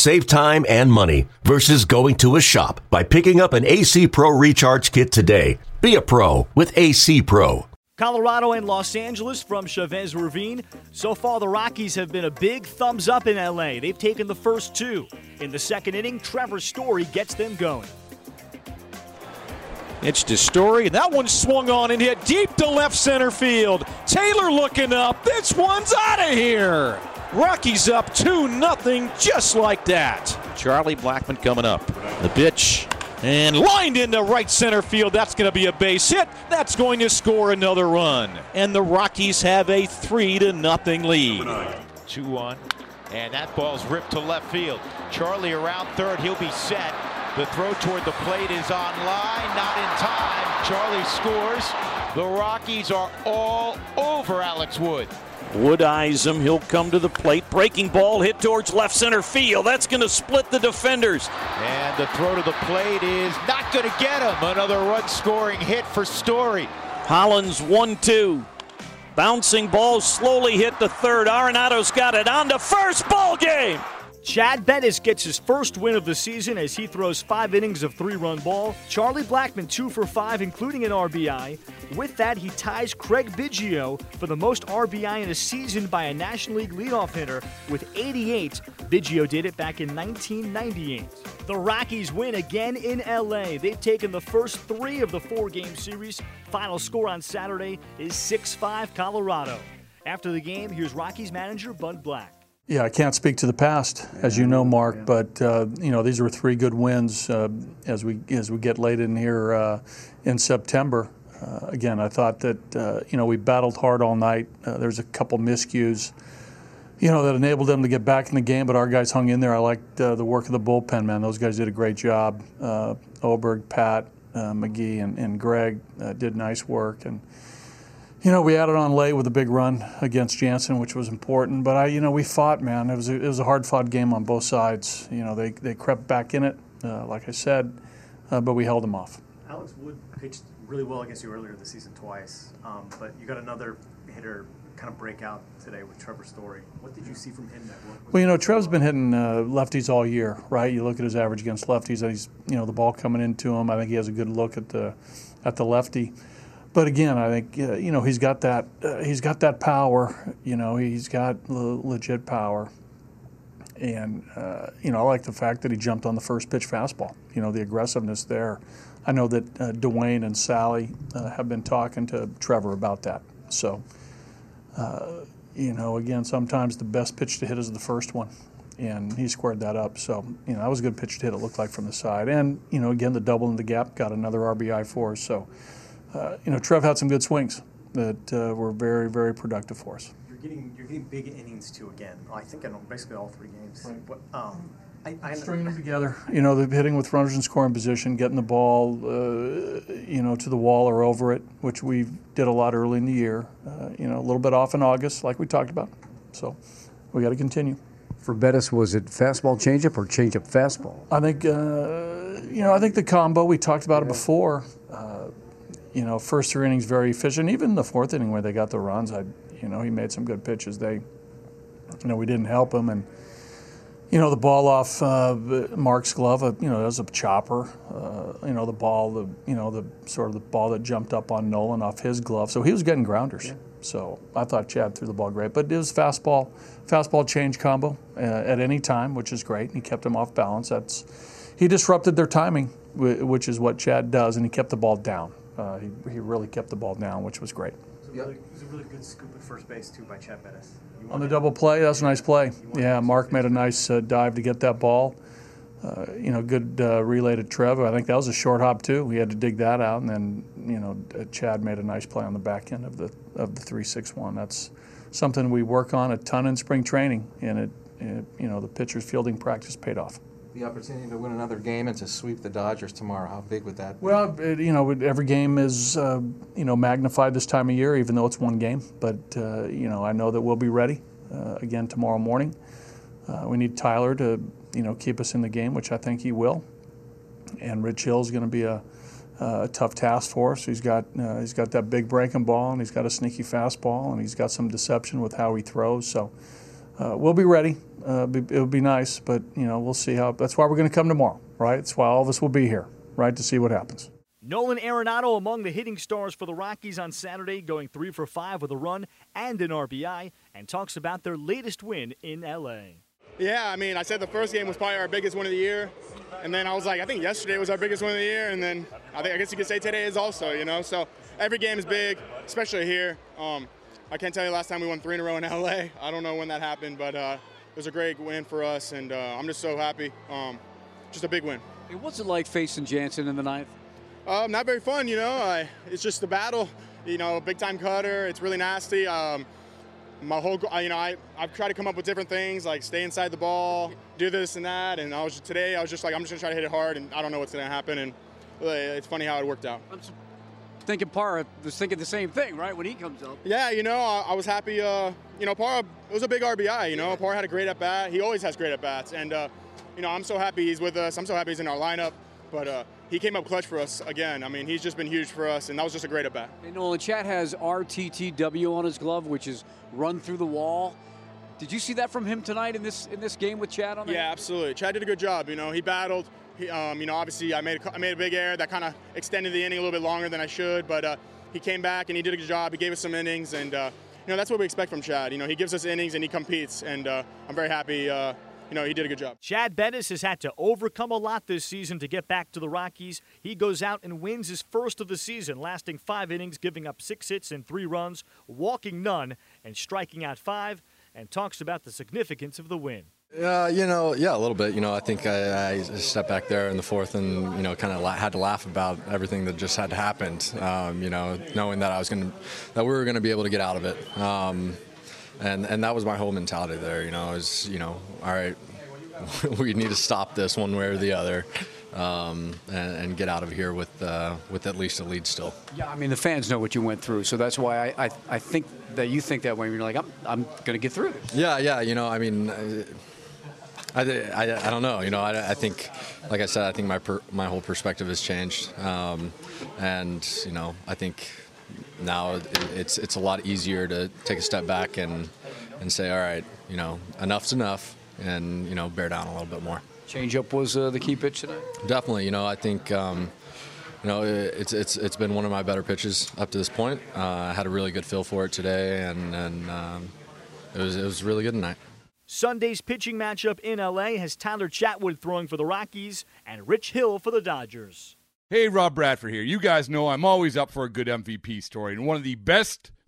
Save time and money versus going to a shop by picking up an AC Pro Recharge Kit today. Be a pro with AC Pro. Colorado and Los Angeles from Chavez Ravine. So far, the Rockies have been a big thumbs up in LA. They've taken the first two. In the second inning, Trevor Story gets them going. It's to Story, and that one swung on and hit deep to left center field. Taylor looking up. This one's out of here. Rockies up 2 nothing, just like that. Charlie Blackmon coming up. The pitch and lined into right center field. That's going to be a base hit. That's going to score another run. And the Rockies have a 3 to nothing lead. 2 1. And that ball's ripped to left field. Charlie around third. He'll be set. The throw toward the plate is on line. Not in time. Charlie scores. The Rockies are all over Alex Wood. Wood eyes him. He'll come to the plate. Breaking ball hit towards left center field. That's going to split the defenders. And the throw to the plate is not going to get him. Another run scoring hit for Story. Holland's 1 2. Bouncing ball slowly hit the third. Arenado's got it on to first ball game. Chad Bettis gets his first win of the season as he throws five innings of three run ball. Charlie Blackmon, two for five, including an RBI. With that, he ties Craig Biggio for the most RBI in a season by a National League leadoff hitter with 88. Biggio did it back in 1998. The Rockies win again in LA. They've taken the first three of the four game series. Final score on Saturday is 6 5 Colorado. After the game, here's Rockies manager Bud Black. Yeah, I can't speak to the past, as you know, Mark. But uh, you know, these were three good wins uh, as we as we get late in here uh, in September. Uh, again, I thought that uh, you know we battled hard all night. Uh, there's a couple miscues, you know, that enabled them to get back in the game. But our guys hung in there. I liked the work of the bullpen, man. Those guys did a great job. Oberg, Pat, McGee, and, and Greg did nice work and. You know, we added on late with a big run against Jansen, which was important. But I, you know, we fought, man. It was a, it was a hard fought game on both sides. You know, they they crept back in it, uh, like I said, uh, but we held them off. Alex Wood pitched really well against you earlier this season twice, um, but you got another hitter kind of break out today with Trevor Story. What did you see from him that Well, you know, Trev's been hitting uh, lefties all year, right? You look at his average against lefties, and he's you know the ball coming into him. I think he has a good look at the at the lefty but again, I think uh, you know he's got that uh, he's got that power. You know, he's got le- legit power, and uh, you know I like the fact that he jumped on the first pitch fastball. You know, the aggressiveness there. I know that uh, Duane and Sally uh, have been talking to Trevor about that. So, uh, you know, again, sometimes the best pitch to hit is the first one, and he squared that up. So, you know, that was a good pitch to hit. It looked like from the side, and you know, again, the double in the gap got another RBI for us. So uh, you know, Trev had some good swings that uh, were very, very productive for us. You're getting you're getting big innings too again. I think in basically all three games. Right. What, um, I, I stringing them together. You know, the hitting with runners in scoring position, getting the ball, uh, you know, to the wall or over it, which we did a lot early in the year. Uh, you know, a little bit off in August, like we talked about. So we got to continue. For Bettis, was it fastball changeup or changeup fastball? I think, uh, you know, I think the combo. We talked about yeah. it before. You know, first three innings very efficient. Even the fourth inning where they got the runs, I, you know, he made some good pitches. They, you know, we didn't help him, and you know, the ball off uh, Mark's glove, uh, you know, that was a chopper. Uh, you know, the ball, the you know, the sort of the ball that jumped up on Nolan off his glove. So he was getting grounders. Yeah. So I thought Chad threw the ball great, but it was fastball, fastball change combo uh, at any time, which is great. He kept him off balance. That's he disrupted their timing, which is what Chad does, and he kept the ball down. Uh, he, he really kept the ball down, which was great. It was, it was a really good scoop at first base too by Chad Bettis. On the double play, that was a nice play. Yeah, Mark made a nice uh, dive to get that ball. Uh, you know, good uh, relay to Trevor. I think that was a short hop too. He had to dig that out, and then you know uh, Chad made a nice play on the back end of the of the three six one. That's something we work on a ton in spring training, and it, it you know the pitcher's fielding practice paid off. The opportunity to win another game and to sweep the Dodgers tomorrow? How big would that be? Well, it, you know, every game is uh, you know magnified this time of year, even though it's one game. But uh, you know, I know that we'll be ready uh, again tomorrow morning. Uh, we need Tyler to you know keep us in the game, which I think he will. And Rich Hill is going to be a, a, tough task for us. He's got uh, he's got that big breaking ball, and he's got a sneaky fastball, and he's got some deception with how he throws. So uh, we'll be ready. Uh, it would be nice, but you know we'll see how. That's why we're going to come tomorrow, right? That's why all of us will be here, right, to see what happens. Nolan Arenado among the hitting stars for the Rockies on Saturday, going three for five with a run and an RBI, and talks about their latest win in LA. Yeah, I mean, I said the first game was probably our biggest win of the year, and then I was like, I think yesterday was our biggest win of the year, and then I think I guess you could say today is also, you know. So every game is big, especially here. Um, I can't tell you last time we won three in a row in LA. I don't know when that happened, but uh, it was a great win for us, and uh, I'm just so happy. Um, just a big win. Hey, what's it like facing Jansen in the ninth? Um, not very fun, you know. I, it's just the battle. You know, big time cutter. It's really nasty. Um, my whole, you know, I I've tried to come up with different things like stay inside the ball, do this and that, and I was today I was just like I'm just gonna try to hit it hard, and I don't know what's gonna happen, and it's funny how it worked out thinking Parra was thinking the same thing, right, when he comes up. Yeah, you know, I, I was happy. Uh, you know, Parra was a big RBI. You know, yeah. Parra had a great at bat. He always has great at bats, and uh, you know, I'm so happy he's with us. I'm so happy he's in our lineup. But uh, he came up clutch for us again. I mean, he's just been huge for us, and that was just a great at bat. And Nolan, Chad has RTTW on his glove, which is run through the wall. Did you see that from him tonight in this in this game with Chad on there? Yeah, absolutely. Chad did a good job. You know, he battled. Um, you know, obviously I made a, I made a big error that kind of extended the inning a little bit longer than I should, but uh, he came back and he did a good job. He gave us some innings, and uh, you know that's what we expect from Chad. You know, he gives us innings and he competes, and uh, I'm very happy. Uh, you know, he did a good job. Chad Bettis has had to overcome a lot this season to get back to the Rockies. He goes out and wins his first of the season, lasting five innings, giving up six hits and three runs, walking none, and striking out five, and talks about the significance of the win. Uh, you know, yeah, a little bit. You know, I think I, I stepped back there in the fourth and, you know, kind of la- had to laugh about everything that just had happened, um, you know, knowing that I was going to, that we were going to be able to get out of it. Um, and, and that was my whole mentality there, you know, is, you know, all right, we need to stop this one way or the other. Um, and, and, get out of here with uh, with at least a lead still. Yeah, I mean the fans know what you went through, so that's why I, I, I think that you think that way. You're like, I'm I'm going to get through this. Yeah, yeah, you know, I mean. Uh, I, I, I, don't know. You know, I, I, think, like I said, I think my per, my whole perspective has changed, um, and you know, I think now it's it's a lot easier to take a step back and and say, all right, you know, enough's enough, and you know, bear down a little bit more. Changeup was uh, the key pitch tonight. Definitely. You know, I think. Um, you know, it's it's it's been one of my better pitches up to this point. Uh, I had a really good feel for it today, and and um, it was it was really good tonight. Sunday's pitching matchup in LA has Tyler Chatwood throwing for the Rockies and Rich Hill for the Dodgers. Hey, Rob Bradford here. You guys know I'm always up for a good MVP story, and one of the best